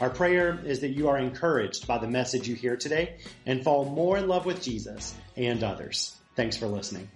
Our prayer is that you are encouraged by the message you hear today and fall more in love with Jesus and others. Thanks for listening.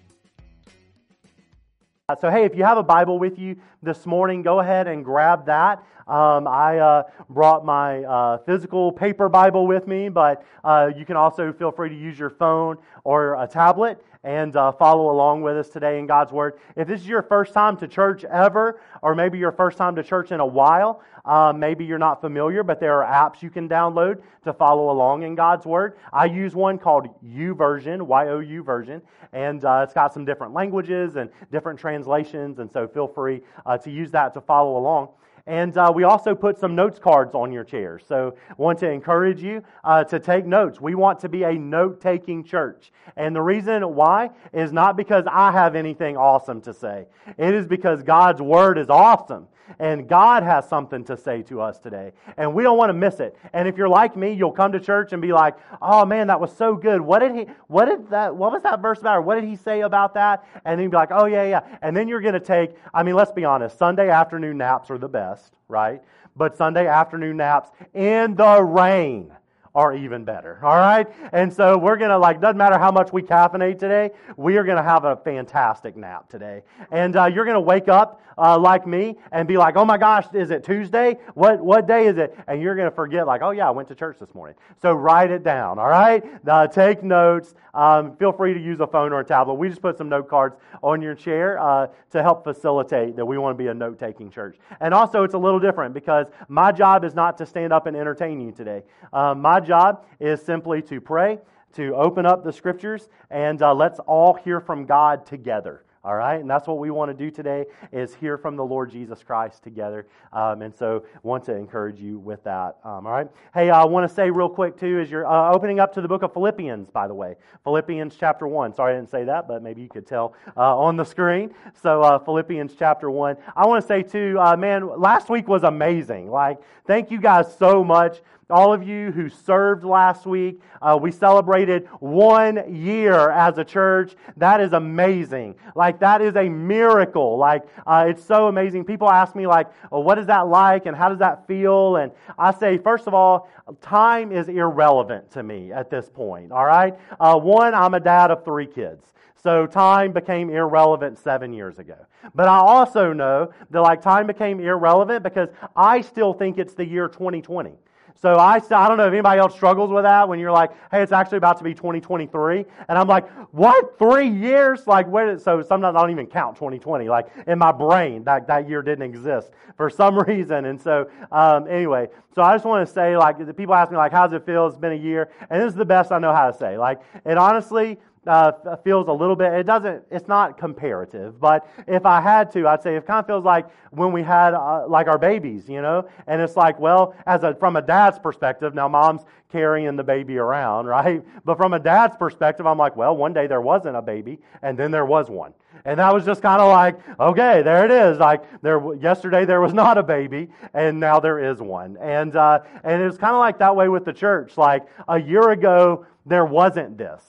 So, hey, if you have a Bible with you this morning, go ahead and grab that. Um, I uh, brought my uh, physical paper Bible with me, but uh, you can also feel free to use your phone or a tablet and uh, follow along with us today in God's Word. If this is your first time to church ever, or maybe your first time to church in a while, uh, maybe you're not familiar, but there are apps you can download to follow along in God's Word. I use one called YouVersion, Y O U version, and uh, it's got some different languages and different translations, and so feel free to use that to follow along. And uh, we also put some notes cards on your chairs. So, want to encourage you uh, to take notes. We want to be a note taking church. And the reason why is not because I have anything awesome to say, it is because God's Word is awesome. And God has something to say to us today. And we don't want to miss it. And if you're like me, you'll come to church and be like, oh man, that was so good. What did he, what did that, what was that verse about? Or what did he say about that? And then you'll be like, oh yeah, yeah. And then you're going to take, I mean, let's be honest, Sunday afternoon naps are the best, right? But Sunday afternoon naps in the rain are even better. All right? And so we're going to, like, doesn't matter how much we caffeinate today, we are going to have a fantastic nap today. And uh, you're going to wake up uh, like me and be like, oh my gosh, is it Tuesday? What, what day is it? And you're going to forget, like, oh yeah, I went to church this morning. So write it down, all right? Uh, take notes. Um, feel free to use a phone or a tablet. We just put some note cards on your chair uh, to help facilitate that we want to be a note taking church. And also, it's a little different because my job is not to stand up and entertain you today. Uh, my job is simply to pray, to open up the scriptures, and uh, let's all hear from God together. All right, and that's what we want to do today is hear from the Lord Jesus Christ together, um, and so want to encourage you with that. Um, all right, hey, I want to say real quick too, as you're uh, opening up to the book of Philippians, by the way, Philippians chapter one. Sorry, I didn't say that, but maybe you could tell uh, on the screen. So uh, Philippians chapter one. I want to say too, uh, man, last week was amazing. Like, thank you guys so much all of you who served last week. Uh, we celebrated one year as a church. That is amazing. Like, that is a miracle. Like, uh, it's so amazing. People ask me, like, well, what is that like and how does that feel? And I say, first of all, time is irrelevant to me at this point, all right? Uh, one, I'm a dad of three kids. So time became irrelevant seven years ago. But I also know that like time became irrelevant because I still think it's the year 2020. So I, I don't know if anybody else struggles with that when you're like, hey, it's actually about to be 2023. And I'm like, what? Three years? Like, where? So sometimes I don't even count 2020. Like, in my brain, that, that year didn't exist for some reason. And so, um, anyway, so I just want to say, like, the people ask me, like, how does it feel? It's been a year. And this is the best I know how to say. Like, it honestly, uh, feels a little bit, it doesn't, it's not comparative, but if I had to, I'd say it kind of feels like when we had, uh, like our babies, you know? And it's like, well, as a, from a dad's perspective, now mom's carrying the baby around, right? But from a dad's perspective, I'm like, well, one day there wasn't a baby, and then there was one. And that was just kind of like, okay, there it is. Like there, yesterday there was not a baby, and now there is one. And uh, and it was kind of like that way with the church. Like a year ago, there wasn't this.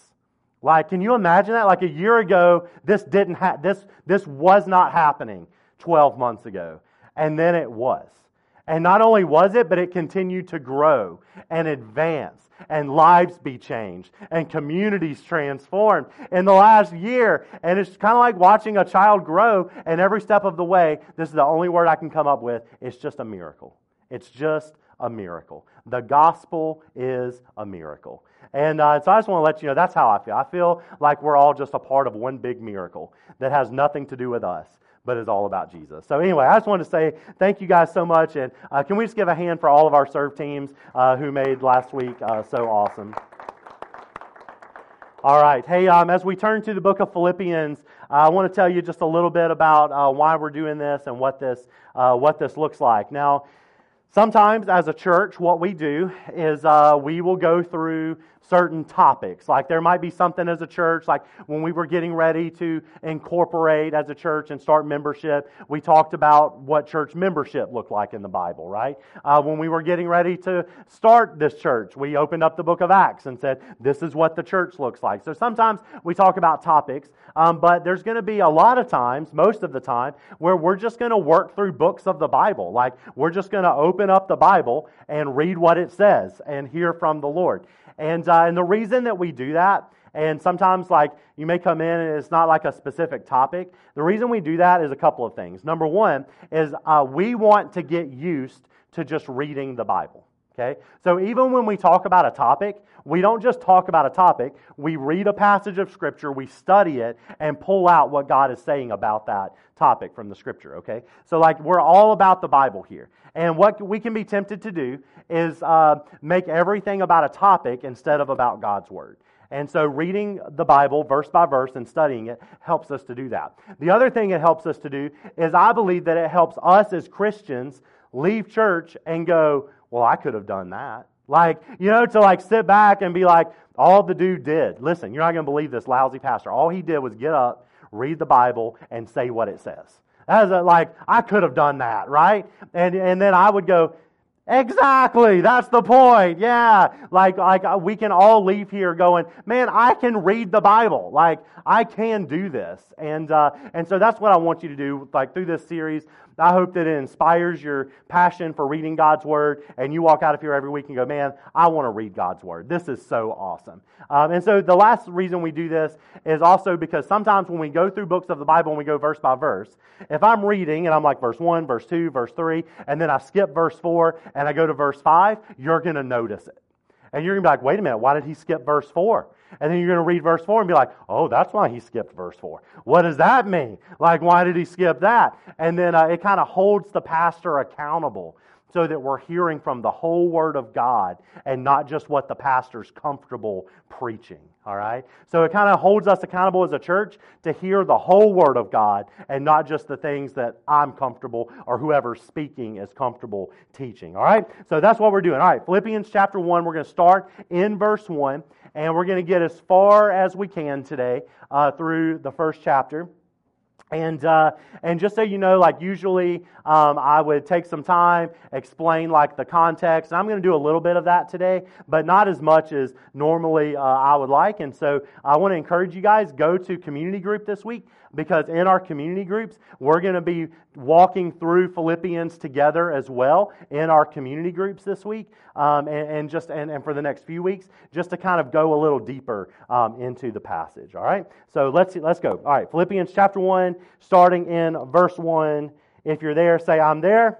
Like, can you imagine that? Like a year ago, this didn't ha- this this was not happening 12 months ago. And then it was. And not only was it, but it continued to grow and advance and lives be changed and communities transformed in the last year. And it's kind of like watching a child grow, and every step of the way, this is the only word I can come up with, it's just a miracle. It's just a miracle. The gospel is a miracle. And uh, so I just want to let you know that's how I feel. I feel like we're all just a part of one big miracle that has nothing to do with us, but is all about Jesus. So, anyway, I just wanted to say thank you guys so much. And uh, can we just give a hand for all of our serve teams uh, who made last week uh, so awesome? All right. Hey, um, as we turn to the book of Philippians, I want to tell you just a little bit about uh, why we're doing this and what this, uh, what this looks like. Now, Sometimes, as a church, what we do is uh, we will go through certain topics. Like there might be something as a church, like when we were getting ready to incorporate as a church and start membership, we talked about what church membership looked like in the Bible, right? Uh, when we were getting ready to start this church, we opened up the book of Acts and said, this is what the church looks like. So sometimes we talk about topics, um, but there's going to be a lot of times, most of the time, where we're just going to work through books of the Bible. Like we're just going to open up the Bible and read what it says and hear from the Lord. And, uh, and the reason that we do that, and sometimes like you may come in and it's not like a specific topic. The reason we do that is a couple of things. Number one is uh, we want to get used to just reading the Bible. Okay? So even when we talk about a topic, we don't just talk about a topic. We read a passage of Scripture, we study it, and pull out what God is saying about that topic from the Scripture. Okay? So, like, we're all about the Bible here. And what we can be tempted to do is uh, make everything about a topic instead of about God's Word. And so, reading the Bible verse by verse and studying it helps us to do that. The other thing it helps us to do is I believe that it helps us as Christians leave church and go, Well, I could have done that. Like, you know, to like sit back and be like, all the dude did. Listen, you're not going to believe this lousy pastor. All he did was get up, read the Bible, and say what it says. As like, I could have done that, right? And, and then I would go, Exactly. That's the point. Yeah. Like, like uh, we can all leave here going, man, I can read the Bible. Like, I can do this. And, uh, and so that's what I want you to do, like, through this series. I hope that it inspires your passion for reading God's Word, and you walk out of here every week and go, man, I want to read God's Word. This is so awesome. Um, and so the last reason we do this is also because sometimes when we go through books of the Bible and we go verse by verse, if I'm reading and I'm like verse 1, verse 2, verse 3, and then I skip verse 4 and I go to verse 5, you're going to notice it. And you're going to be like, wait a minute, why did he skip verse 4? And then you're going to read verse 4 and be like, oh, that's why he skipped verse 4. What does that mean? Like, why did he skip that? And then uh, it kind of holds the pastor accountable so that we're hearing from the whole Word of God and not just what the pastor's comfortable preaching. All right? So it kind of holds us accountable as a church to hear the whole Word of God and not just the things that I'm comfortable or whoever's speaking is comfortable teaching. All right? So that's what we're doing. All right, Philippians chapter 1, we're going to start in verse 1 and we're going to get as far as we can today uh, through the first chapter. And, uh, and just so you know, like usually um, I would take some time, explain like the context. And I'm going to do a little bit of that today, but not as much as normally uh, I would like. And so I want to encourage you guys, go to community group this week because in our community groups, we're going to be walking through Philippians together as well in our community groups this week um, and, and, just and, and for the next few weeks, just to kind of go a little deeper um, into the passage. All right, so let's let's go. All right, Philippians chapter one, starting in verse one. If you're there, say I'm there.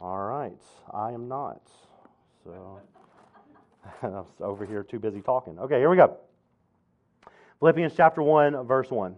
All right, I am not. So I'm over here too busy talking. Okay, here we go. Philippians chapter 1, verse 1.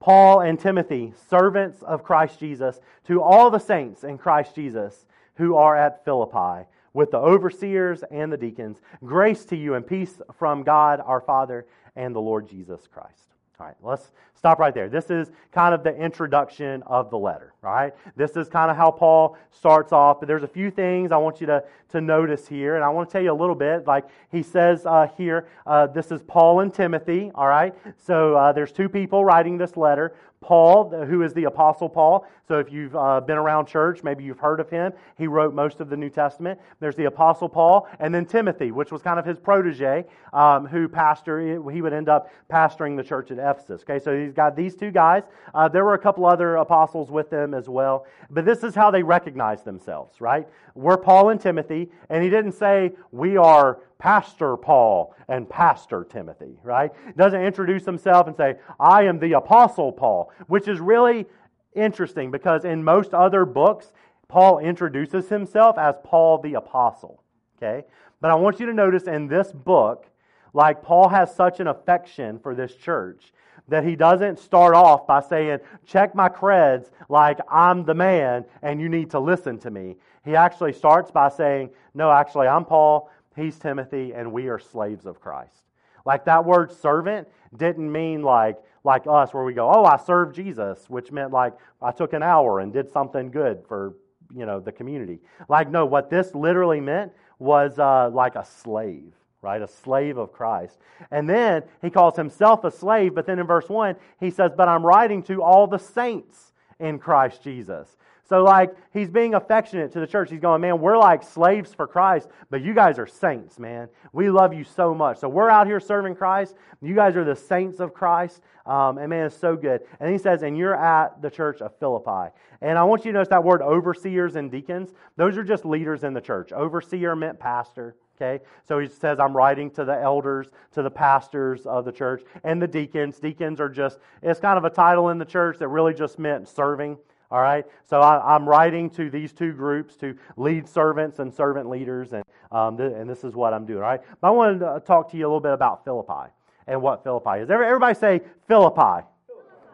Paul and Timothy, servants of Christ Jesus, to all the saints in Christ Jesus who are at Philippi, with the overseers and the deacons, grace to you and peace from God our Father and the Lord Jesus Christ. All right, let's stop right there. This is kind of the introduction of the letter, right? This is kind of how Paul starts off. But there's a few things I want you to, to notice here, and I want to tell you a little bit. Like he says uh, here, uh, this is Paul and Timothy, all right? So uh, there's two people writing this letter. Paul, who is the Apostle Paul. So if you've uh, been around church, maybe you've heard of him. He wrote most of the New Testament. There's the Apostle Paul, and then Timothy, which was kind of his protege, um, who pastor. He would end up pastoring the church at Ephesus. Okay, so he's got these two guys. Uh, there were a couple other apostles with them as well, but this is how they recognize themselves, right? We're Paul and Timothy, and he didn't say we are Pastor Paul and Pastor Timothy, right? Doesn't introduce himself and say, I am the Apostle Paul, which is really interesting because in most other books, Paul introduces himself as Paul the Apostle, okay? But I want you to notice in this book, like Paul has such an affection for this church that he doesn't start off by saying, check my creds like I'm the man and you need to listen to me. He actually starts by saying, no, actually, I'm Paul. He's Timothy, and we are slaves of Christ. Like that word servant didn't mean like like us where we go, "Oh, I served Jesus," which meant like I took an hour and did something good for you know, the community. Like, no, what this literally meant was uh, like a slave, right? A slave of Christ. And then he calls himself a slave, but then in verse 1, he says, But I'm writing to all the saints in Christ Jesus. So, like, he's being affectionate to the church. He's going, man, we're like slaves for Christ, but you guys are saints, man. We love you so much. So, we're out here serving Christ. You guys are the saints of Christ. Um, and man, it's so good. And he says, and you're at the church of Philippi. And I want you to notice that word overseers and deacons. Those are just leaders in the church. Overseer meant pastor. Okay, so he says, I'm writing to the elders, to the pastors of the church, and the deacons. Deacons are just, it's kind of a title in the church that really just meant serving. All right, so I, am writing to these two groups, to lead servants and servant leaders, and um, th- and this is what I'm doing. All right, but I wanted to talk to you a little bit about Philippi and what Philippi is. Everybody say Philippi.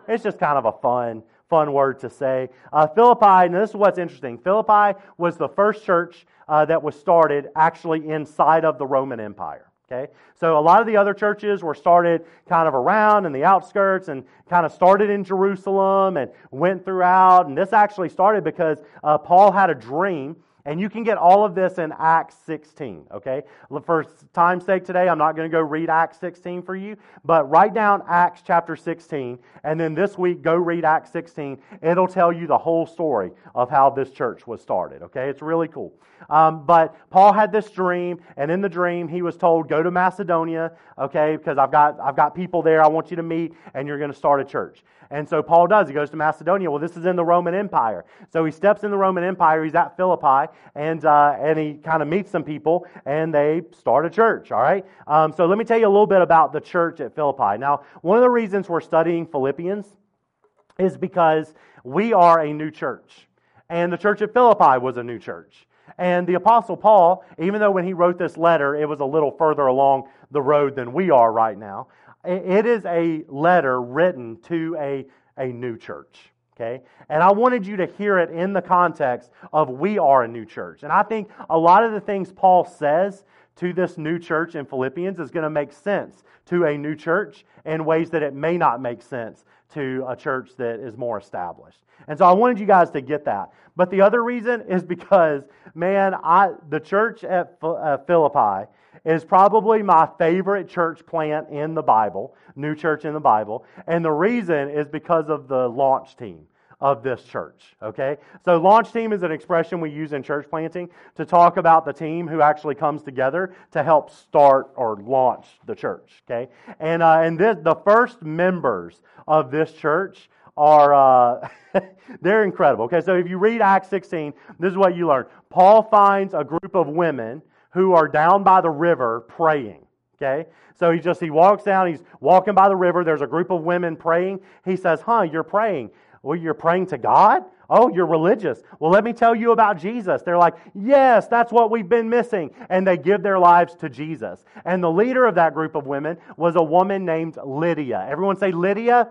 It's just kind of a fun fun word to say. Uh, Philippi, and this is what's interesting. Philippi was the first church uh, that was started actually inside of the Roman Empire. Okay? So a lot of the other churches were started kind of around in the outskirts and kind of started in Jerusalem and went throughout. And this actually started because uh, Paul had a dream and you can get all of this in Acts 16, okay? For time's sake today, I'm not going to go read Acts 16 for you, but write down Acts chapter 16, and then this week go read Acts 16. It'll tell you the whole story of how this church was started, okay? It's really cool. Um, but Paul had this dream, and in the dream, he was told, go to Macedonia, okay, because I've got, I've got people there I want you to meet, and you're going to start a church. And so Paul does. He goes to Macedonia. Well, this is in the Roman Empire. So he steps in the Roman Empire. He's at Philippi, and, uh, and he kind of meets some people, and they start a church, all right? Um, so let me tell you a little bit about the church at Philippi. Now, one of the reasons we're studying Philippians is because we are a new church. And the church at Philippi was a new church. And the Apostle Paul, even though when he wrote this letter, it was a little further along the road than we are right now, it is a letter written to a, a new church. Okay? And I wanted you to hear it in the context of we are a new church. And I think a lot of the things Paul says to this new church in Philippians is going to make sense to a new church in ways that it may not make sense to a church that is more established. And so I wanted you guys to get that. But the other reason is because, man, I, the church at uh, Is probably my favorite church plant in the Bible, new church in the Bible. And the reason is because of the launch team of this church. Okay? So, launch team is an expression we use in church planting to talk about the team who actually comes together to help start or launch the church. Okay? And, uh, and this, the first members of this church are uh, they're incredible. Okay, so if you read Acts 16, this is what you learn. Paul finds a group of women who are down by the river praying. Okay? So he just he walks down, he's walking by the river, there's a group of women praying. He says, Huh, you're praying. Well, you're praying to God? Oh, you're religious. Well, let me tell you about Jesus. They're like, Yes, that's what we've been missing. And they give their lives to Jesus. And the leader of that group of women was a woman named Lydia. Everyone say Lydia?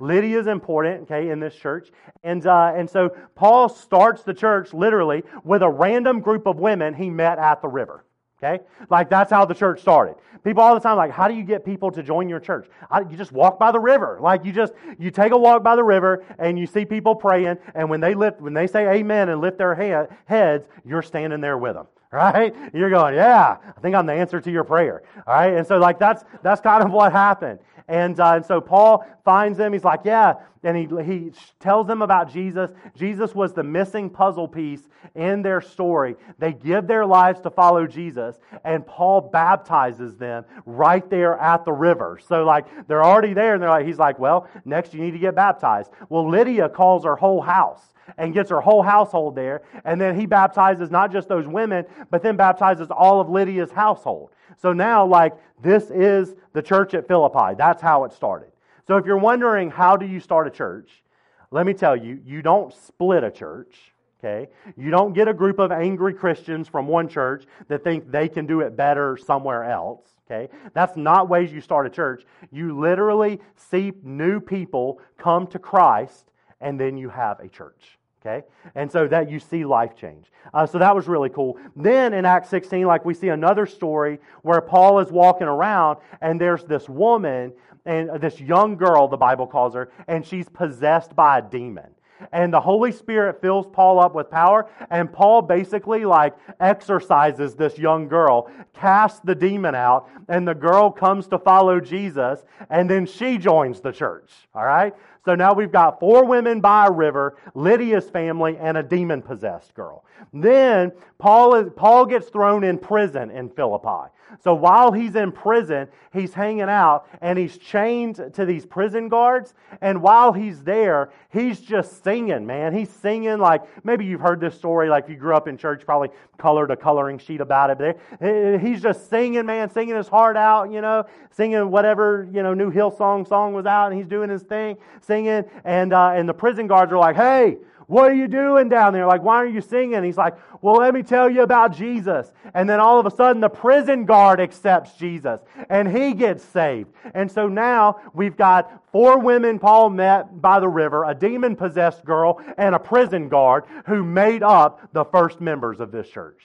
Lydia is important, okay, in this church. And, uh, and so Paul starts the church literally with a random group of women he met at the river. Okay? Like that's how the church started. People all the time like, how do you get people to join your church? I, you just walk by the river. Like you just you take a walk by the river and you see people praying, and when they lift when they say amen and lift their head, heads, you're standing there with them. Right? You're going, yeah, I think I'm the answer to your prayer. All right? And so like that's that's kind of what happened. And, uh, and so Paul finds them. He's like, yeah. And he, he tells them about Jesus. Jesus was the missing puzzle piece in their story. They give their lives to follow Jesus, and Paul baptizes them right there at the river. So, like, they're already there, and they're like, he's like, well, next you need to get baptized. Well, Lydia calls her whole house and gets her whole household there. And then he baptizes not just those women, but then baptizes all of Lydia's household. So now, like, this is the church at Philippi. That's how it started. So if you're wondering how do you start a church, let me tell you, you don't split a church. Okay? You don't get a group of angry Christians from one church that think they can do it better somewhere else. Okay? That's not ways you start a church. You literally see new people come to Christ and then you have a church. Okay? And so that you see life change. Uh, so that was really cool. Then in Acts 16, like we see another story where Paul is walking around and there's this woman and this young girl, the Bible calls her, and she's possessed by a demon. and the Holy Spirit fills Paul up with power, and Paul basically like exorcises this young girl, casts the demon out, and the girl comes to follow Jesus, and then she joins the church. All right? So now we've got four women by a river, Lydia's family, and a demon possessed girl. Then Paul, is, Paul gets thrown in prison in Philippi. So while he's in prison, he's hanging out and he's chained to these prison guards. And while he's there, he's just singing, man. He's singing like maybe you've heard this story, like you grew up in church, probably colored a coloring sheet about it. But he's just singing, man, singing his heart out, you know, singing whatever, you know, new Hillsong song was out, and he's doing his thing, singing. And, uh, and the prison guards are like, hey, what are you doing down there? Like, why are you singing? He's like, Well, let me tell you about Jesus. And then all of a sudden, the prison guard accepts Jesus and he gets saved. And so now we've got four women Paul met by the river, a demon possessed girl, and a prison guard who made up the first members of this church.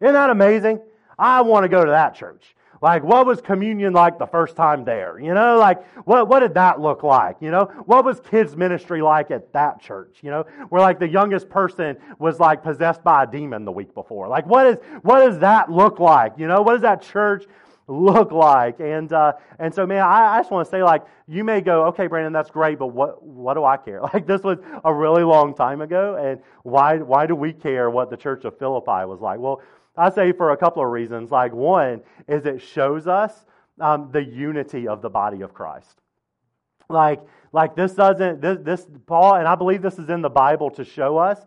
Isn't that amazing? I want to go to that church. Like, what was communion like the first time there? You know, like, what, what did that look like? You know, what was kids' ministry like at that church? You know, where like the youngest person was like possessed by a demon the week before. Like, what is, what does that look like? You know, what does that church look like? And, uh, and so, man, I, I just want to say, like, you may go, okay, Brandon, that's great, but what, what do I care? Like, this was a really long time ago, and why, why do we care what the church of Philippi was like? Well, I say for a couple of reasons. Like, one is it shows us um, the unity of the body of Christ. Like, like this doesn't, this, this, Paul, and I believe this is in the Bible to show us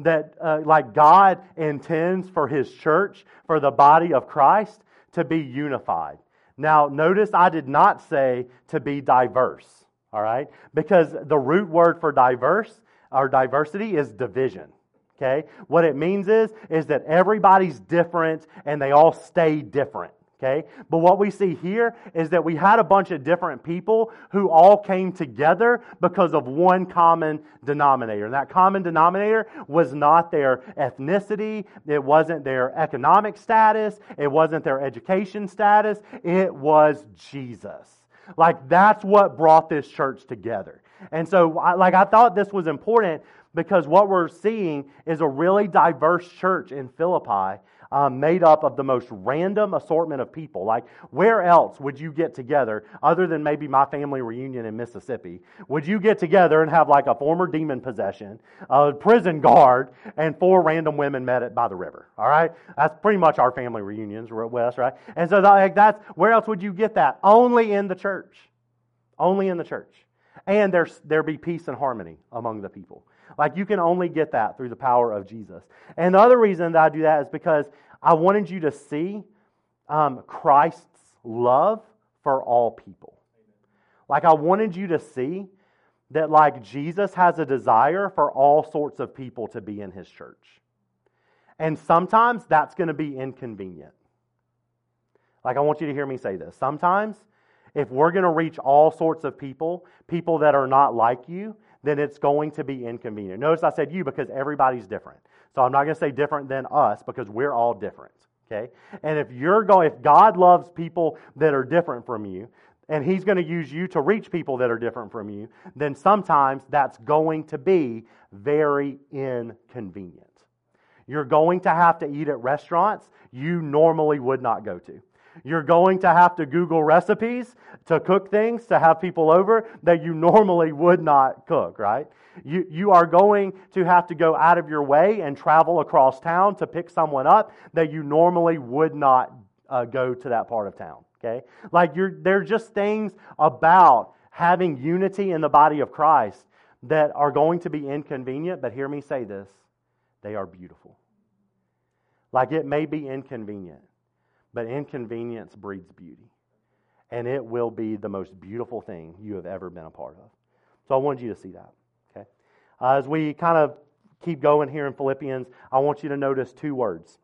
that, uh, like, God intends for his church, for the body of Christ, to be unified. Now, notice I did not say to be diverse, all right? Because the root word for diverse or diversity is division. Okay? What it means is, is that everybody's different and they all stay different. Okay? But what we see here is that we had a bunch of different people who all came together because of one common denominator. And that common denominator was not their ethnicity, it wasn't their economic status, it wasn't their education status, it was Jesus. Like that's what brought this church together. And so, like, I thought this was important because what we're seeing is a really diverse church in Philippi. Um, made up of the most random assortment of people. Like, where else would you get together other than maybe my family reunion in Mississippi? Would you get together and have like a former demon possession, a prison guard, and four random women met it by the river? All right, that's pretty much our family reunions. We're at West, right? And so, like, that's where else would you get that? Only in the church. Only in the church. And there there be peace and harmony among the people. Like you can only get that through the power of Jesus. And the other reason that I do that is because I wanted you to see um, Christ's love for all people. Like I wanted you to see that like Jesus has a desire for all sorts of people to be in his church. And sometimes that's going to be inconvenient. Like I want you to hear me say this. Sometimes if we're going to reach all sorts of people, people that are not like you, then it's going to be inconvenient. Notice I said you because everybody's different. So I'm not going to say different than us because we're all different. Okay? And if you're going, if God loves people that are different from you, and He's going to use you to reach people that are different from you, then sometimes that's going to be very inconvenient. You're going to have to eat at restaurants you normally would not go to. You're going to have to Google recipes to cook things to have people over that you normally would not cook, right? You, you are going to have to go out of your way and travel across town to pick someone up that you normally would not uh, go to that part of town, okay? Like, you're, there are just things about having unity in the body of Christ that are going to be inconvenient, but hear me say this they are beautiful. Like, it may be inconvenient but inconvenience breeds beauty. And it will be the most beautiful thing you have ever been a part of. So I wanted you to see that. Okay? Uh, as we kind of keep going here in Philippians, I want you to notice two words.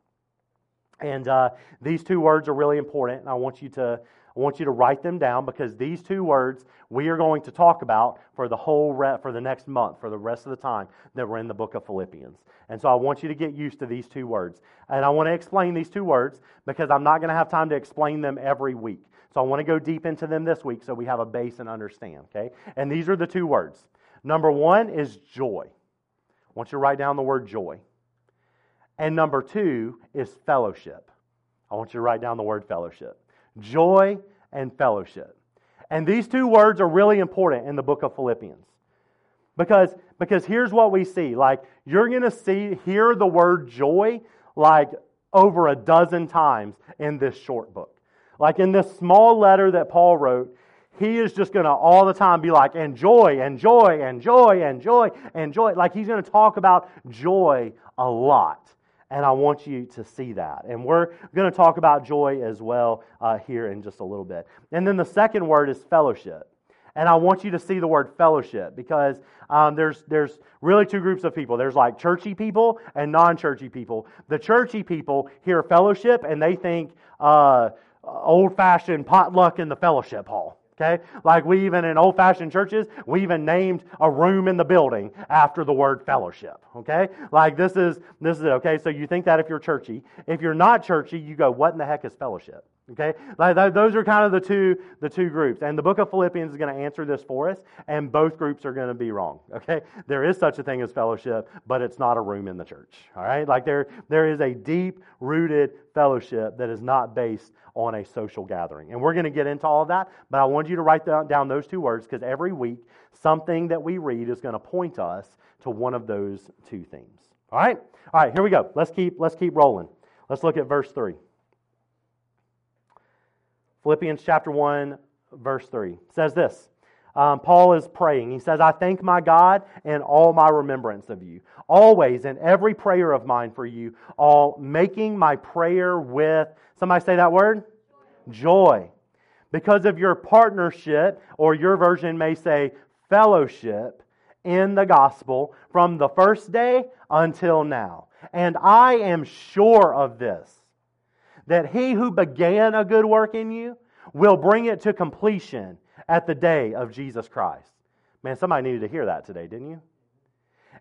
And uh, these two words are really important, and I want you to I want you to write them down because these two words we are going to talk about for the whole re- for the next month, for the rest of the time that we're in the book of Philippians. And so I want you to get used to these two words. And I want to explain these two words because I'm not going to have time to explain them every week. So I want to go deep into them this week so we have a base and understand, okay? And these are the two words. Number 1 is joy. I want you to write down the word joy. And number two is fellowship. I want you to write down the word fellowship. Joy and fellowship. And these two words are really important in the book of Philippians. Because, because here's what we see. Like, you're going to see, hear the word joy like over a dozen times in this short book. Like in this small letter that Paul wrote, he is just going to all the time be like, and joy, and joy, and joy, and joy, and joy. Like he's going to talk about joy a lot. And I want you to see that. And we're going to talk about joy as well uh, here in just a little bit. And then the second word is fellowship. And I want you to see the word fellowship because um, there's, there's really two groups of people. There's like churchy people and non churchy people. The churchy people hear fellowship and they think uh, old fashioned potluck in the fellowship hall. Okay? Like we even in old fashioned churches, we even named a room in the building after the word fellowship. Okay? Like this is this is it. Okay, so you think that if you're churchy. If you're not churchy, you go, what in the heck is fellowship? Okay, like those are kind of the two the two groups, and the book of Philippians is going to answer this for us, and both groups are going to be wrong. Okay, there is such a thing as fellowship, but it's not a room in the church. All right, like there there is a deep rooted fellowship that is not based on a social gathering, and we're going to get into all of that. But I want you to write down those two words because every week something that we read is going to point us to one of those two themes. All right, all right, here we go. Let's keep let's keep rolling. Let's look at verse three. Philippians chapter 1, verse 3 says this. Um, Paul is praying. He says, I thank my God in all my remembrance of you, always in every prayer of mine for you, all making my prayer with, somebody say that word? Joy. Because of your partnership, or your version may say fellowship, in the gospel from the first day until now. And I am sure of this that he who began a good work in you will bring it to completion at the day of Jesus Christ. Man, somebody needed to hear that today, didn't you?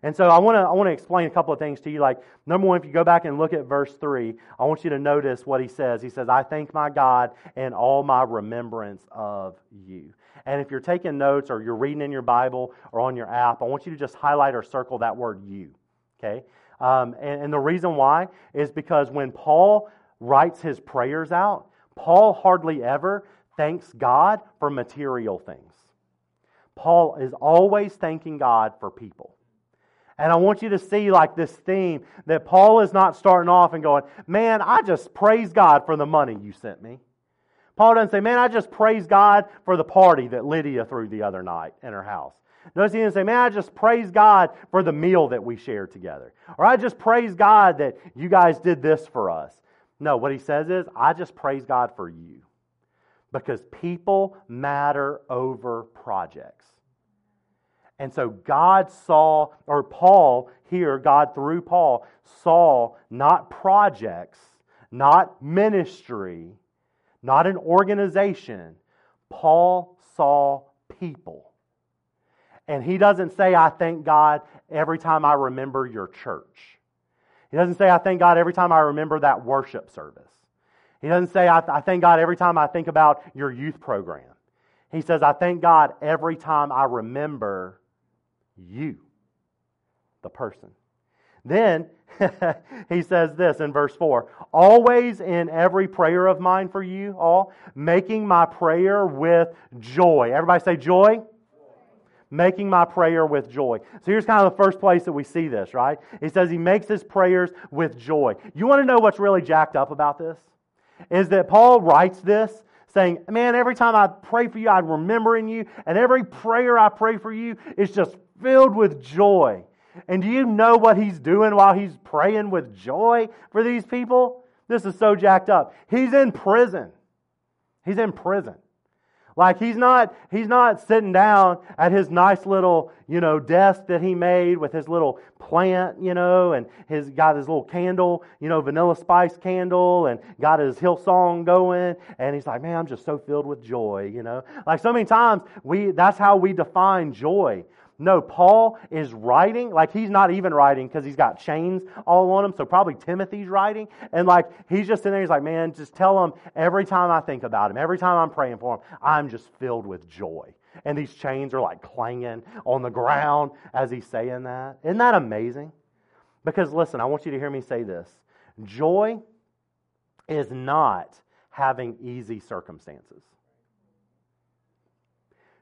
And so I want to I want to explain a couple of things to you. Like number one, if you go back and look at verse three, I want you to notice what he says. He says, "I thank my God in all my remembrance of you." And if you're taking notes or you're reading in your Bible or on your app, I want you to just highlight or circle that word "you." Okay, um, and, and the reason why is because when Paul writes his prayers out, Paul hardly ever thanks God for material things. Paul is always thanking God for people. And I want you to see like this theme that Paul is not starting off and going, Man, I just praise God for the money you sent me. Paul doesn't say, Man, I just praise God for the party that Lydia threw the other night in her house. Notice he didn't say, Man, I just praise God for the meal that we shared together. Or I just praise God that you guys did this for us. No, what he says is, I just praise God for you. Because people matter over projects. And so God saw, or Paul here, God through Paul, saw not projects, not ministry, not an organization. Paul saw people. And he doesn't say, I thank God every time I remember your church. He doesn't say, I thank God every time I remember that worship service. He doesn't say, I, I thank God every time I think about your youth program. He says, I thank God every time I remember you, the person. Then he says this in verse 4 Always in every prayer of mine for you all, making my prayer with joy. Everybody say joy making my prayer with joy. So here's kind of the first place that we see this, right? He says he makes his prayers with joy. You want to know what's really jacked up about this? Is that Paul writes this saying, Man, every time I pray for you, I'm remembering you, and every prayer I pray for you is just filled with joy. And do you know what he's doing while he's praying with joy for these people? This is so jacked up. He's in prison. He's in prison. Like he's not he's not sitting down at his nice little, you know, desk that he made with his little plant, you know, and his got his little candle, you know, vanilla spice candle and got his Hillsong going and he's like, "Man, I'm just so filled with joy," you know. Like so many times we that's how we define joy. No, Paul is writing, like he's not even writing because he's got chains all on him. So probably Timothy's writing. And like he's just in there, he's like, man, just tell him every time I think about him, every time I'm praying for him, I'm just filled with joy. And these chains are like clanging on the ground as he's saying that. Isn't that amazing? Because listen, I want you to hear me say this joy is not having easy circumstances.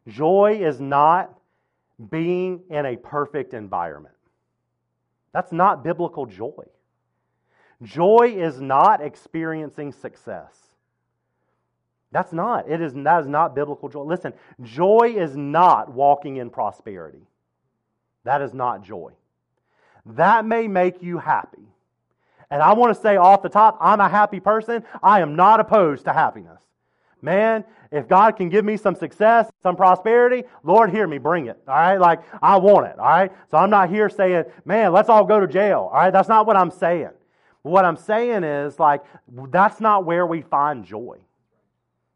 Joy is not being in a perfect environment. That's not biblical joy. Joy is not experiencing success. That's not. It is that is not biblical joy. Listen, joy is not walking in prosperity. That is not joy. That may make you happy. And I want to say off the top, I'm a happy person. I am not opposed to happiness. Man, if God can give me some success, some prosperity, Lord, hear me, bring it. All right? Like, I want it. All right? So I'm not here saying, man, let's all go to jail. All right? That's not what I'm saying. What I'm saying is, like, that's not where we find joy.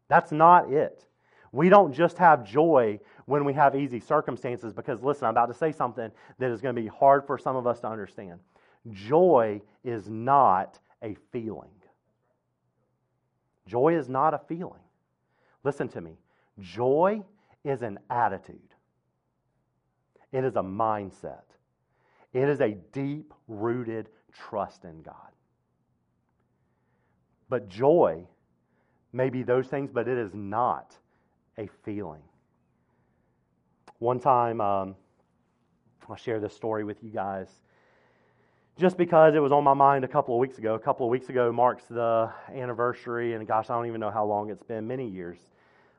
That's not it. We don't just have joy when we have easy circumstances because, listen, I'm about to say something that is going to be hard for some of us to understand. Joy is not a feeling. Joy is not a feeling. Listen to me. Joy is an attitude, it is a mindset, it is a deep rooted trust in God. But joy may be those things, but it is not a feeling. One time, um, I'll share this story with you guys just because it was on my mind a couple of weeks ago. A couple of weeks ago marks the anniversary, and gosh, I don't even know how long it's been many years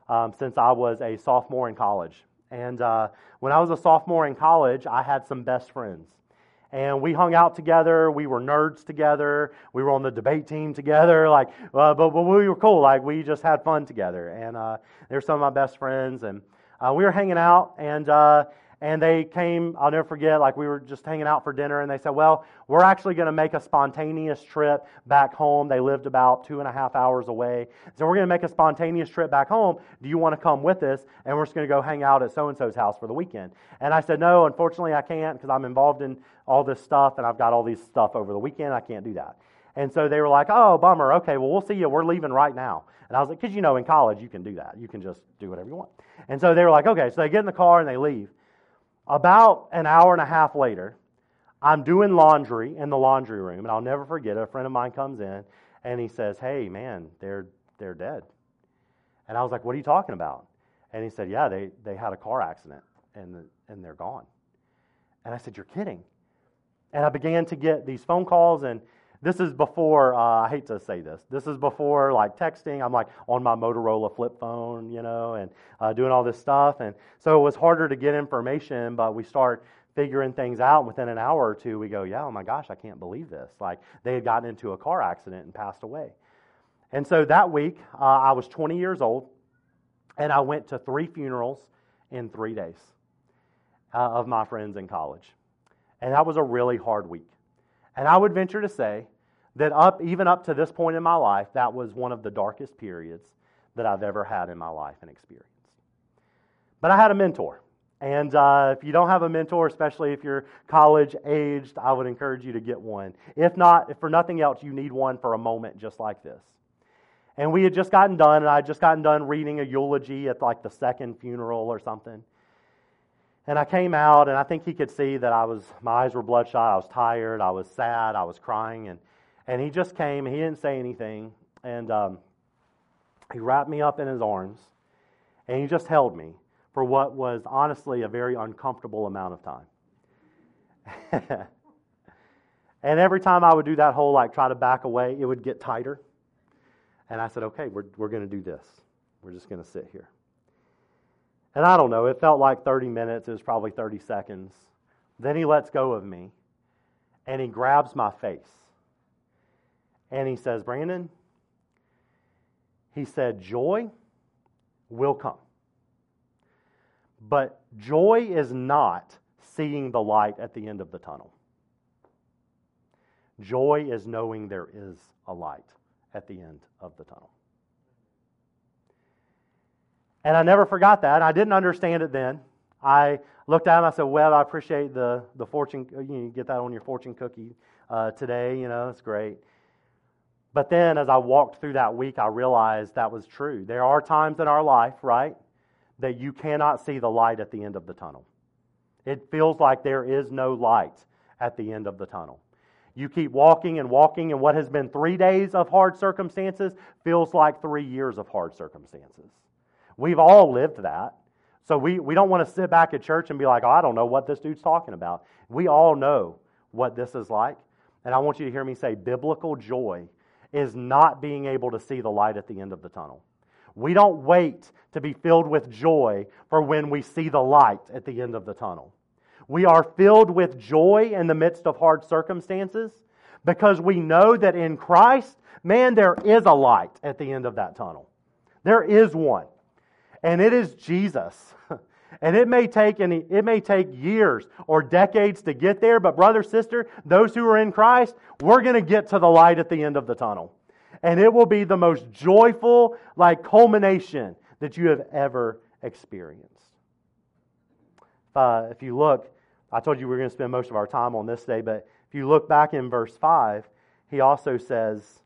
um, since I was a sophomore in college. And uh, when I was a sophomore in college, I had some best friends. And we hung out together. We were nerds together. We were on the debate team together. Like, uh, but, but we were cool. Like, we just had fun together. And uh, they're some of my best friends. And uh, we were hanging out. And uh, and they came, I'll never forget, like we were just hanging out for dinner, and they said, Well, we're actually going to make a spontaneous trip back home. They lived about two and a half hours away. So we're going to make a spontaneous trip back home. Do you want to come with us? And we're just going to go hang out at so and so's house for the weekend. And I said, No, unfortunately, I can't because I'm involved in all this stuff, and I've got all these stuff over the weekend. I can't do that. And so they were like, Oh, bummer. Okay, well, we'll see you. We're leaving right now. And I was like, Because you know, in college, you can do that. You can just do whatever you want. And so they were like, Okay. So they get in the car and they leave. About an hour and a half later, I'm doing laundry in the laundry room, and I'll never forget it. A friend of mine comes in and he says, Hey, man, they're, they're dead. And I was like, What are you talking about? And he said, Yeah, they, they had a car accident and, and they're gone. And I said, You're kidding. And I began to get these phone calls, and this is before, uh, I hate to say this, this is before like texting. I'm like on my Motorola flip phone, you know, and uh, doing all this stuff. And so it was harder to get information, but we start figuring things out. Within an hour or two, we go, yeah, oh my gosh, I can't believe this. Like they had gotten into a car accident and passed away. And so that week, uh, I was 20 years old, and I went to three funerals in three days uh, of my friends in college. And that was a really hard week. And I would venture to say that up even up to this point in my life, that was one of the darkest periods that I've ever had in my life and experience. But I had a mentor. And uh, if you don't have a mentor, especially if you're college aged, I would encourage you to get one. If not, if for nothing else, you need one for a moment just like this. And we had just gotten done, and I had just gotten done reading a eulogy at like the second funeral or something. And I came out, and I think he could see that I was, my eyes were bloodshot. I was tired. I was sad. I was crying. And, and he just came. He didn't say anything. And um, he wrapped me up in his arms, and he just held me for what was honestly a very uncomfortable amount of time. and every time I would do that whole, like, try to back away, it would get tighter. And I said, okay, we're, we're going to do this. We're just going to sit here. And I don't know, it felt like 30 minutes, it was probably 30 seconds. Then he lets go of me and he grabs my face. And he says, Brandon, he said, joy will come. But joy is not seeing the light at the end of the tunnel. Joy is knowing there is a light at the end of the tunnel. And I never forgot that. I didn't understand it then. I looked at him. I said, "Well, I appreciate the the fortune. You, get that on your fortune cookie uh, today. You know, it's great." But then, as I walked through that week, I realized that was true. There are times in our life, right, that you cannot see the light at the end of the tunnel. It feels like there is no light at the end of the tunnel. You keep walking and walking, and what has been three days of hard circumstances feels like three years of hard circumstances. We've all lived that. So we, we don't want to sit back at church and be like, oh, I don't know what this dude's talking about. We all know what this is like. And I want you to hear me say biblical joy is not being able to see the light at the end of the tunnel. We don't wait to be filled with joy for when we see the light at the end of the tunnel. We are filled with joy in the midst of hard circumstances because we know that in Christ, man, there is a light at the end of that tunnel. There is one. And it is Jesus. And it may take any, it may take years or decades to get there, but brother, sister, those who are in Christ, we're going to get to the light at the end of the tunnel. And it will be the most joyful, like culmination that you have ever experienced. Uh, if you look, I told you we are going to spend most of our time on this day, but if you look back in verse 5, he also says,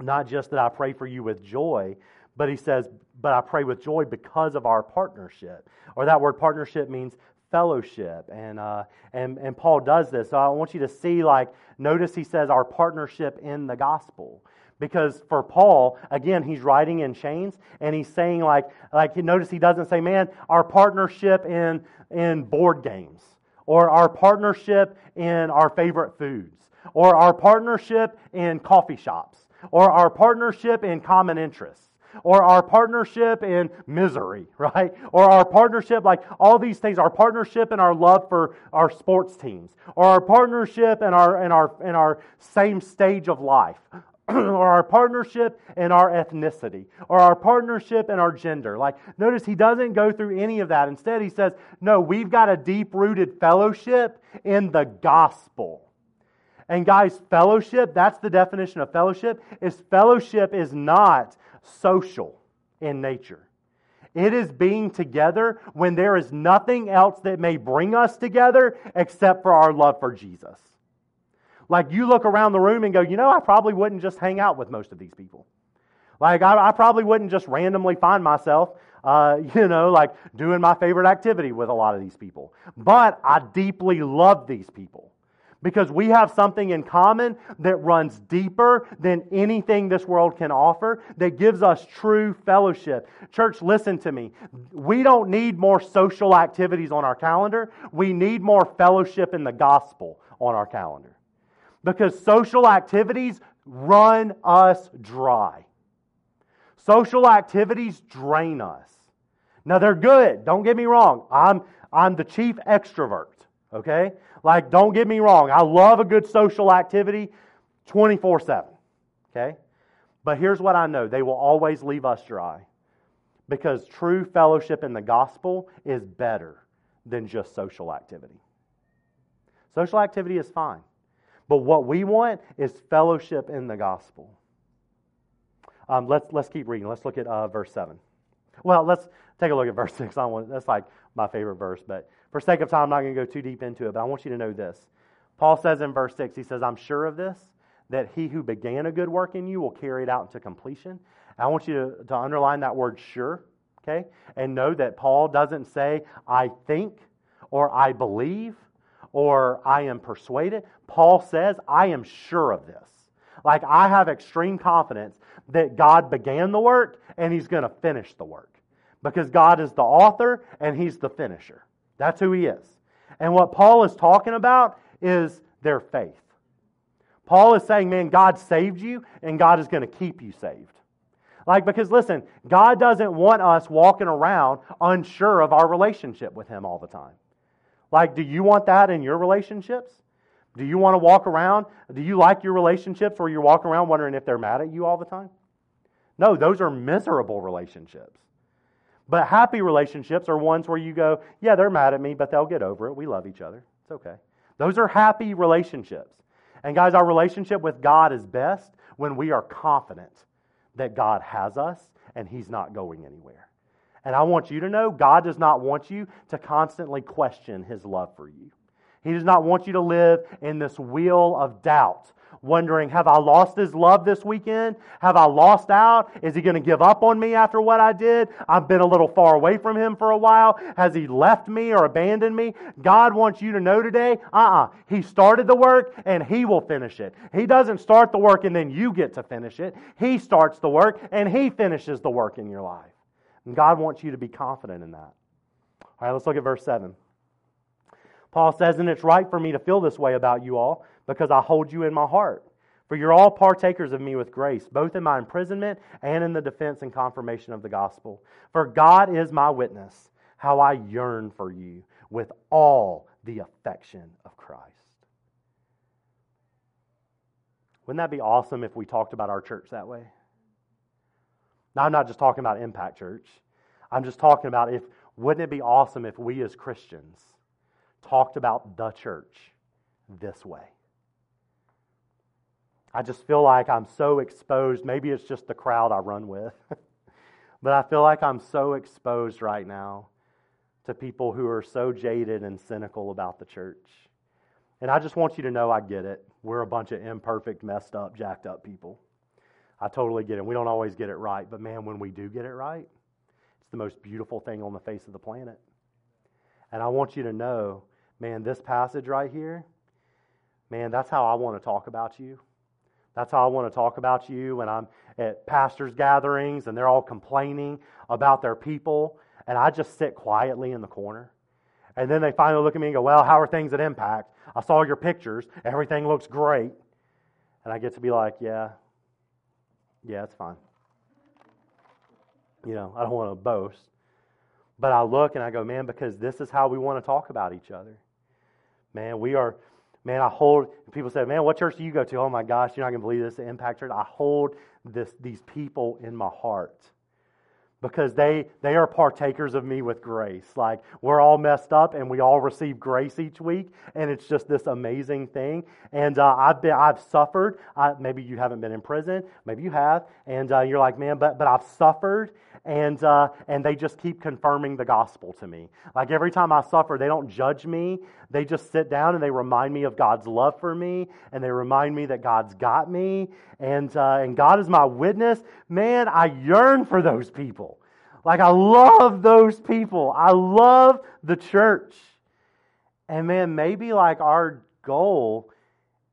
not just that I pray for you with joy, but he says, but I pray with joy because of our partnership. Or that word partnership means fellowship. And, uh, and, and Paul does this. So I want you to see, like, notice he says our partnership in the gospel. Because for Paul, again, he's writing in chains and he's saying, like, like notice he doesn't say, man, our partnership in, in board games or our partnership in our favorite foods or our partnership in coffee shops or our partnership in common interests or our partnership in misery, right? Or our partnership, like all these things, our partnership and our love for our sports teams, or our partnership and our in our in our same stage of life, or our partnership and our ethnicity, or our partnership and our gender. Like, notice he doesn't go through any of that. Instead, he says, no, we've got a deep rooted fellowship in the gospel. And guys, fellowship, that's the definition of fellowship, is fellowship is not social in nature. It is being together when there is nothing else that may bring us together except for our love for Jesus. Like you look around the room and go, you know, I probably wouldn't just hang out with most of these people. Like I, I probably wouldn't just randomly find myself, uh, you know, like doing my favorite activity with a lot of these people. But I deeply love these people because we have something in common that runs deeper than anything this world can offer, that gives us true fellowship. Church, listen to me. We don't need more social activities on our calendar, we need more fellowship in the gospel on our calendar because social activities run us dry. Social activities drain us. Now, they're good. Don't get me wrong. I'm, I'm the chief extrovert, okay? Like, don't get me wrong. I love a good social activity 24 7, okay? But here's what I know they will always leave us dry because true fellowship in the gospel is better than just social activity. Social activity is fine. But what we want is fellowship in the gospel. Um, let's, let's keep reading. Let's look at uh, verse 7. Well, let's take a look at verse 6. I want, that's like my favorite verse, but for sake of time, I'm not going to go too deep into it, but I want you to know this. Paul says in verse 6, he says, I'm sure of this, that he who began a good work in you will carry it out into completion. I want you to, to underline that word sure, okay? And know that Paul doesn't say, I think or I believe or I am persuaded. Paul says, I am sure of this. Like, I have extreme confidence that God began the work and He's going to finish the work. Because God is the author and He's the finisher. That's who He is. And what Paul is talking about is their faith. Paul is saying, man, God saved you and God is going to keep you saved. Like, because listen, God doesn't want us walking around unsure of our relationship with Him all the time. Like, do you want that in your relationships? Do you want to walk around? Do you like your relationships where you're walking around wondering if they're mad at you all the time? No, those are miserable relationships. But happy relationships are ones where you go, yeah, they're mad at me, but they'll get over it. We love each other. It's okay. Those are happy relationships. And guys, our relationship with God is best when we are confident that God has us and He's not going anywhere. And I want you to know God does not want you to constantly question his love for you. He does not want you to live in this wheel of doubt wondering, have I lost his love this weekend? Have I lost out? Is he going to give up on me after what I did? I've been a little far away from him for a while. Has he left me or abandoned me? God wants you to know today, uh uh-uh. uh He started the work and he will finish it. He doesn't start the work and then you get to finish it. He starts the work and he finishes the work in your life. And God wants you to be confident in that. All right, let's look at verse 7. Paul says, And it's right for me to feel this way about you all because I hold you in my heart. For you're all partakers of me with grace, both in my imprisonment and in the defense and confirmation of the gospel. For God is my witness, how I yearn for you with all the affection of Christ. Wouldn't that be awesome if we talked about our church that way? Now, I'm not just talking about Impact Church. I'm just talking about if, wouldn't it be awesome if we as Christians talked about the church this way? I just feel like I'm so exposed. Maybe it's just the crowd I run with. but I feel like I'm so exposed right now to people who are so jaded and cynical about the church. And I just want you to know I get it. We're a bunch of imperfect, messed up, jacked up people. I totally get it. We don't always get it right, but man, when we do get it right, it's the most beautiful thing on the face of the planet. And I want you to know, man, this passage right here, man, that's how I want to talk about you. That's how I want to talk about you when I'm at pastors' gatherings and they're all complaining about their people, and I just sit quietly in the corner. And then they finally look at me and go, Well, how are things at Impact? I saw your pictures. Everything looks great. And I get to be like, Yeah, yeah, it's fine. You know, I don't want to boast. But I look and I go, Man, because this is how we want to talk about each other. Man, we are Man, I hold, people say, man, what church do you go to? Oh my gosh, you're not going to believe this, the Impact Church. I hold this, these people in my heart because they, they are partakers of me with grace. Like, we're all messed up and we all receive grace each week, and it's just this amazing thing. And uh, I've, been, I've suffered. I, maybe you haven't been in prison, maybe you have, and uh, you're like, man, but, but I've suffered and uh, and they just keep confirming the gospel to me. Like every time I suffer, they don't judge me. They just sit down and they remind me of God's love for me, and they remind me that God's got me, and uh, and God is my witness. Man, I yearn for those people. Like I love those people. I love the church. And man, maybe like our goal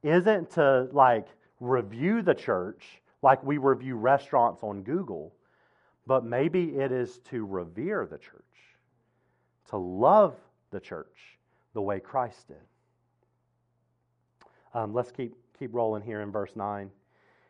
isn't to like review the church like we review restaurants on Google but maybe it is to revere the church, to love the church the way Christ did. Um, let's keep, keep rolling here in verse 9.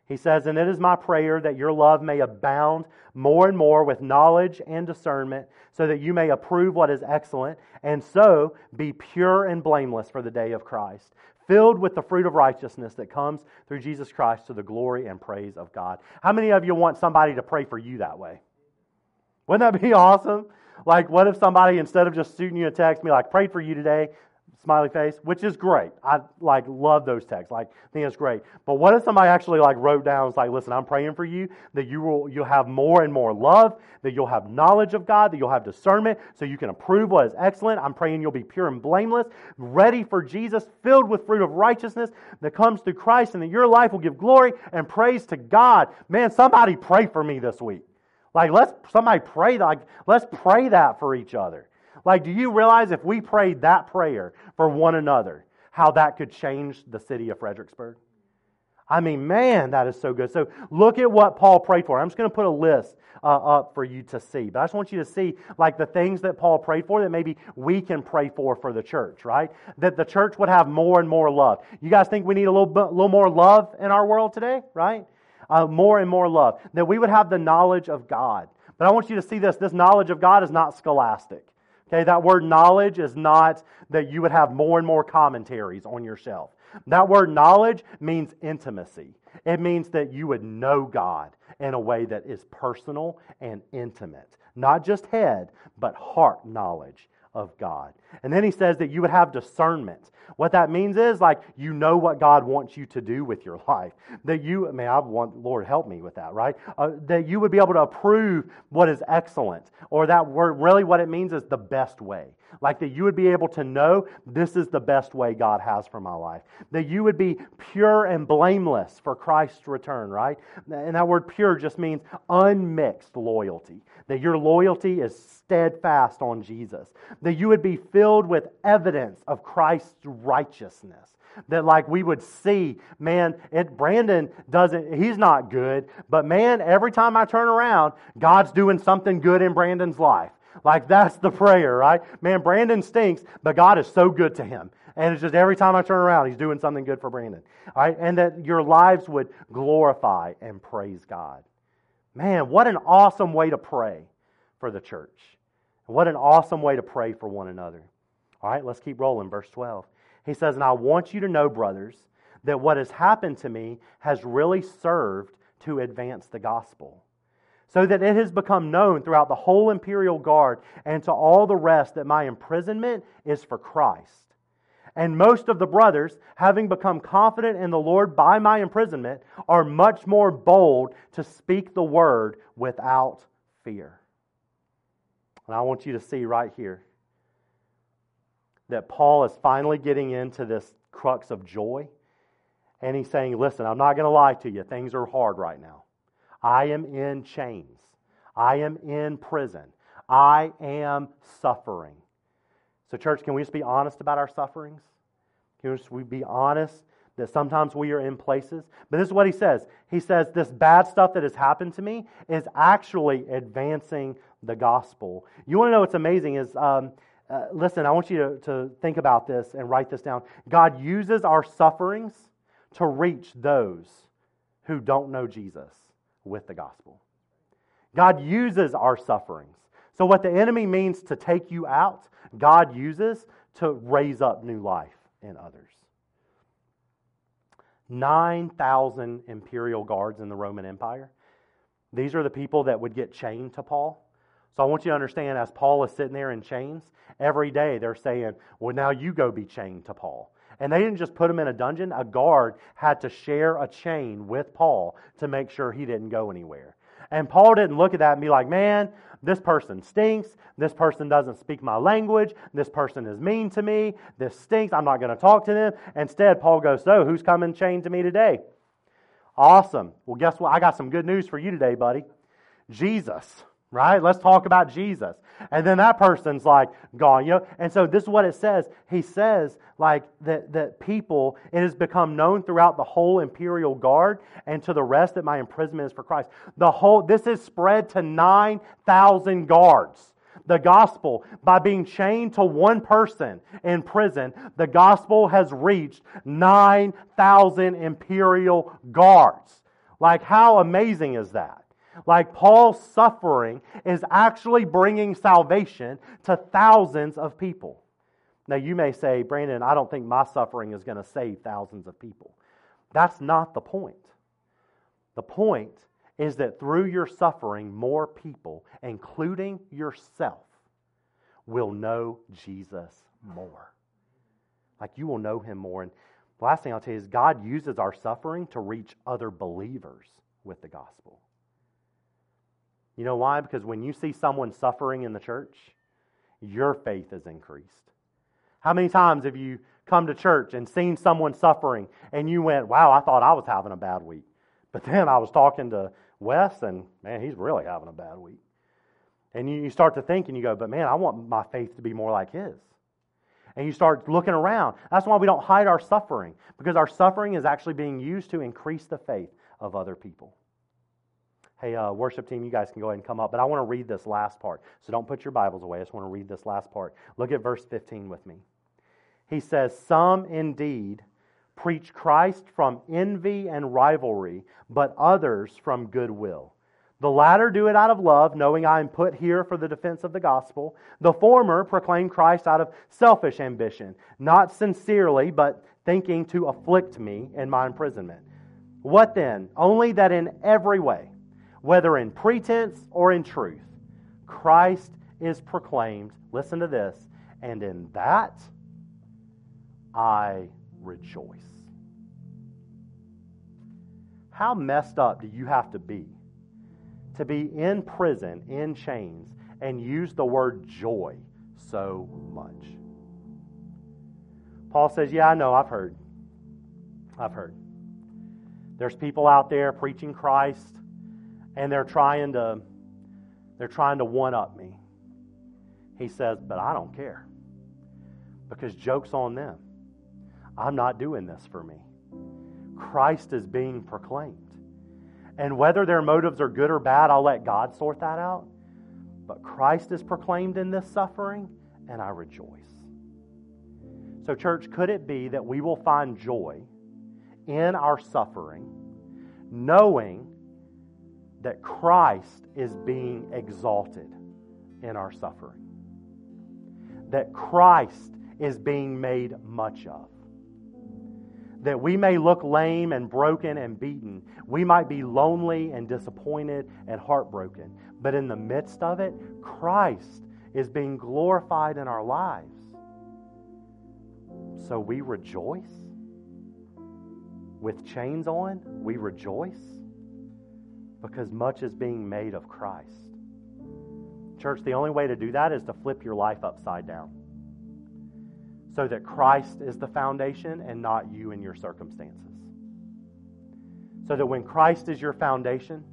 He says, And it is my prayer that your love may abound more and more with knowledge and discernment, so that you may approve what is excellent, and so be pure and blameless for the day of Christ, filled with the fruit of righteousness that comes through Jesus Christ to the glory and praise of God. How many of you want somebody to pray for you that way? Wouldn't that be awesome? Like, what if somebody, instead of just shooting you a text, me like, prayed for you today, smiley face, which is great. I like love those texts. Like, I think it's great. But what if somebody actually like wrote down, like, listen, I'm praying for you that you will you'll have more and more love, that you'll have knowledge of God, that you'll have discernment, so you can approve what is excellent. I'm praying you'll be pure and blameless, ready for Jesus, filled with fruit of righteousness that comes through Christ, and that your life will give glory and praise to God. Man, somebody pray for me this week. Like, let's somebody pray like let's pray that for each other. Like, do you realize if we prayed that prayer for one another, how that could change the city of Fredericksburg? I mean, man, that is so good. So look at what Paul prayed for. I'm just going to put a list uh, up for you to see. But I just want you to see, like, the things that Paul prayed for that maybe we can pray for for the church, right? That the church would have more and more love. You guys think we need a little, little more love in our world today, right? Uh, more and more love, that we would have the knowledge of God. But I want you to see this this knowledge of God is not scholastic. Okay, that word knowledge is not that you would have more and more commentaries on your shelf. That word knowledge means intimacy. It means that you would know God in a way that is personal and intimate. Not just head, but heart knowledge of God. And then he says that you would have discernment. What that means is like you know what God wants you to do with your life. That you, I mean, I want, Lord, help me with that, right? Uh, that you would be able to approve what is excellent, or that word, really what it means is the best way. Like that you would be able to know this is the best way God has for my life. That you would be pure and blameless for Christ's return, right? And that word pure just means unmixed loyalty. That your loyalty is steadfast on Jesus. That you would be filled with evidence of Christ's righteousness that like we would see man it brandon doesn't he's not good but man every time i turn around god's doing something good in brandon's life like that's the prayer, right? Man, Brandon stinks, but God is so good to him. And it's just every time I turn around, he's doing something good for Brandon. All right? And that your lives would glorify and praise God. Man, what an awesome way to pray for the church. What an awesome way to pray for one another. All right, let's keep rolling. Verse 12. He says, And I want you to know, brothers, that what has happened to me has really served to advance the gospel so that it has become known throughout the whole imperial guard and to all the rest that my imprisonment is for Christ. And most of the brothers, having become confident in the Lord by my imprisonment, are much more bold to speak the word without fear. And I want you to see right here that Paul is finally getting into this crux of joy. And he's saying, Listen, I'm not going to lie to you. Things are hard right now. I am in chains. I am in prison. I am suffering. So, church, can we just be honest about our sufferings? Can we, be honest that sometimes we are in places? But this is what he says. He says, This bad stuff that has happened to me is actually advancing the gospel. You want to know what's amazing is. Um, uh, listen, I want you to, to think about this and write this down. God uses our sufferings to reach those who don't know Jesus with the gospel. God uses our sufferings. So, what the enemy means to take you out, God uses to raise up new life in others. 9,000 imperial guards in the Roman Empire. These are the people that would get chained to Paul. So I want you to understand, as Paul is sitting there in chains, every day they're saying, Well, now you go be chained to Paul. And they didn't just put him in a dungeon, a guard had to share a chain with Paul to make sure he didn't go anywhere. And Paul didn't look at that and be like, man, this person stinks. This person doesn't speak my language. This person is mean to me. This stinks. I'm not going to talk to them. Instead, Paul goes, so who's coming chained to me today? Awesome. Well, guess what? I got some good news for you today, buddy. Jesus right? Let's talk about Jesus. And then that person's like gone, you know? And so this is what it says. He says, like, that, that people, it has become known throughout the whole imperial guard and to the rest that my imprisonment is for Christ. The whole, this is spread to 9,000 guards. The gospel, by being chained to one person in prison, the gospel has reached 9,000 imperial guards. Like, how amazing is that? Like Paul's suffering is actually bringing salvation to thousands of people. Now, you may say, Brandon, I don't think my suffering is going to save thousands of people. That's not the point. The point is that through your suffering, more people, including yourself, will know Jesus more. Like you will know him more. And the last thing I'll tell you is God uses our suffering to reach other believers with the gospel. You know why? Because when you see someone suffering in the church, your faith is increased. How many times have you come to church and seen someone suffering and you went, wow, I thought I was having a bad week. But then I was talking to Wes and man, he's really having a bad week. And you, start to think and you go, but man, I want my faith to be more like his. And you start looking around. That's why we don't hide our suffering, because our suffering is actually being used to increase the faith of other people. Hey, uh, worship team, you guys can go ahead and come up. But I want to read this last part. So don't put your Bibles away. I just want to read this last part. Look at verse 15 with me. He says, Some indeed preach Christ from envy and rivalry, but others from goodwill. The latter do it out of love, knowing I am put here for the defense of the gospel. The former proclaim Christ out of selfish ambition, not sincerely, but thinking to afflict me in my imprisonment. What then? Only that in every way, whether in pretense or in truth, Christ is proclaimed, listen to this, And in that, I rejoice. How messed up do you have to be to be in prison, in chains, and use the word joy so much? Paul says, Yeah, I know, I've heard. I've heard. There's people out there preaching Christ, and they're trying to they're trying to one up me. He says, But I don't care. Because joke's on them. I'm not doing this for me. Christ is being proclaimed. And whether their motives are good or bad, I'll let God sort that out. But Christ is proclaimed in this suffering, and I rejoice. So, church, could it be that we will find joy in our suffering, knowing that Christ is being exalted in our suffering? That Christ is being made much of that we may look lame and broken and beaten. We might be lonely and disappointed and heartbroken. But in the midst of it, Christ is being glorified in our lives. So we rejoice. With chains on, we rejoice because much is being made of Christ. Church, the only way to do that is to flip your life upside down so that Christ is the foundation and not you and your circumstances. So that when Christ is your foundation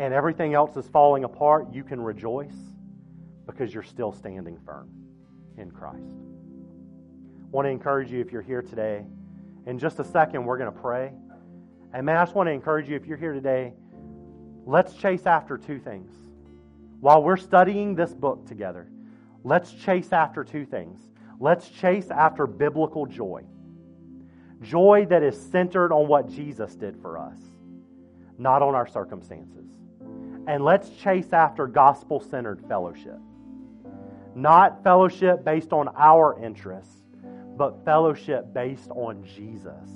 and everything else is falling apart, you can rejoice because you're still standing firm in Christ. I want to encourage you if you're here today. In just a second, we're going to pray. And man, I just want to encourage you if you're here today, let's chase after two things. While we're studying this book together, let's chase after two things. Let's chase after biblical joy. Joy that is centered on what Jesus did for us, not on our circumstances. And let's chase after gospel centered fellowship. Not fellowship based on our interests, but fellowship based on Jesus.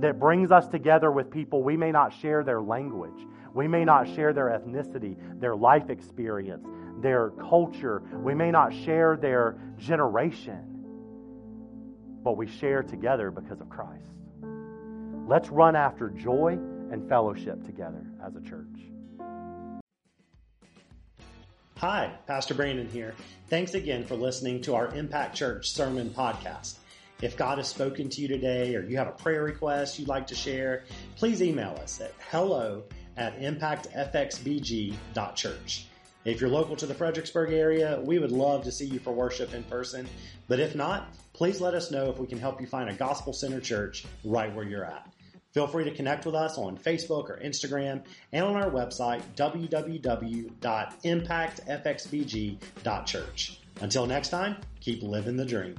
That brings us together with people we may not share their language, we may not share their ethnicity, their life experience, their culture. We may not share their generation, but we share together because of Christ. Let's run after joy and fellowship together as a church. Hi, Pastor Brandon here. Thanks again for listening to our Impact Church Sermon Podcast. If God has spoken to you today or you have a prayer request you'd like to share, please email us at hello at impactfxbg.church. If you're local to the Fredericksburg area, we would love to see you for worship in person. But if not, please let us know if we can help you find a gospel center church right where you're at. Feel free to connect with us on Facebook or Instagram and on our website, www.impactfxbg.church. Until next time, keep living the dream.